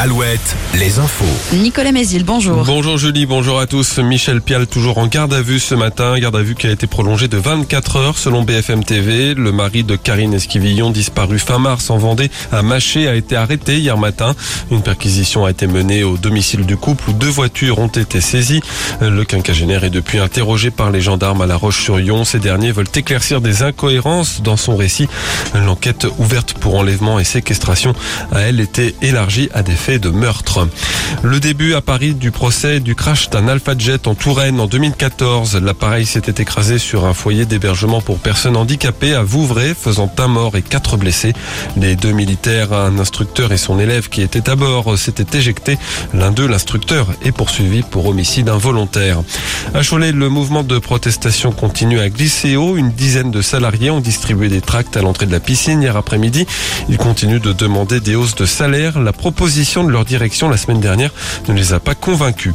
Alouette, les infos. Nicolas Mézil, bonjour. Bonjour Julie, bonjour à tous. Michel Pial toujours en garde à vue ce matin, garde à vue qui a été prolongée de 24 heures selon BFM TV. Le mari de Karine Esquivillon, disparu fin mars en Vendée, à Maché, a été arrêté hier matin. Une perquisition a été menée au domicile du couple où deux voitures ont été saisies. Le quinquagénaire est depuis interrogé par les gendarmes à La Roche-sur-Yon. Ces derniers veulent éclaircir des incohérences dans son récit. L'enquête ouverte pour enlèvement et séquestration a elle été élargie à des faits de meurtre. Le début à Paris du procès du crash d'un Alpha Jet en Touraine en 2014. L'appareil s'était écrasé sur un foyer d'hébergement pour personnes handicapées à Vouvray, faisant un mort et quatre blessés. Les deux militaires, un instructeur et son élève qui étaient à bord, s'étaient éjectés. L'un d'eux, l'instructeur, est poursuivi pour homicide involontaire. À Cholet, le mouvement de protestation continue à glisser haut. Une dizaine de salariés ont distribué des tracts à l'entrée de la piscine hier après-midi. Ils continuent de demander des hausses de salaire. La proposition de leur direction la semaine dernière ne les a pas convaincus.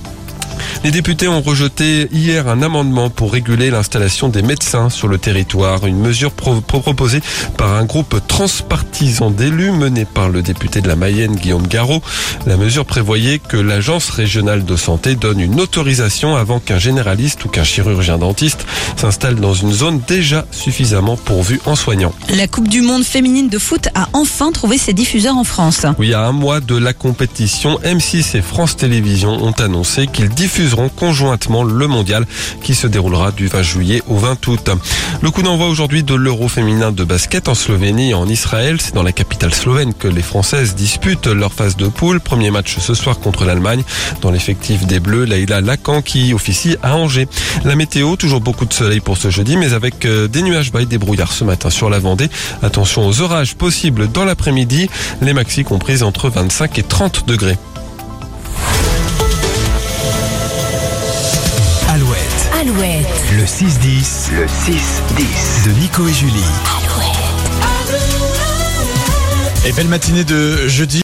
Les députés ont rejeté hier un amendement pour réguler l'installation des médecins sur le territoire, une mesure proposée par un groupe transpartisan d'élus mené par le député de la Mayenne Guillaume Garot. La mesure prévoyait que l'agence régionale de santé donne une autorisation avant qu'un généraliste ou qu'un chirurgien dentiste s'installe dans une zone déjà suffisamment pourvue en soignants. La Coupe du monde féminine de foot a enfin trouvé ses diffuseurs en France. Oui, à un mois de la compétition, M6 et France Télévisions ont annoncé qu'ils conjointement le mondial qui se déroulera du 20 juillet au 20 août. Le coup d'envoi aujourd'hui de l'Euro féminin de basket en Slovénie et en Israël. C'est dans la capitale slovène que les Françaises disputent leur phase de poule. Premier match ce soir contre l'Allemagne. Dans l'effectif des Bleus, Laïla Lacan qui officie à Angers. La météo, toujours beaucoup de soleil pour ce jeudi, mais avec euh, des nuages bas et des brouillards ce matin sur la Vendée. Attention aux orages possibles dans l'après-midi. Les maxi comprises entre 25 et 30 degrés. Alouette. Le 6-10. Le 6-10. De Nico et Julie. Et belle matinée de jeudi.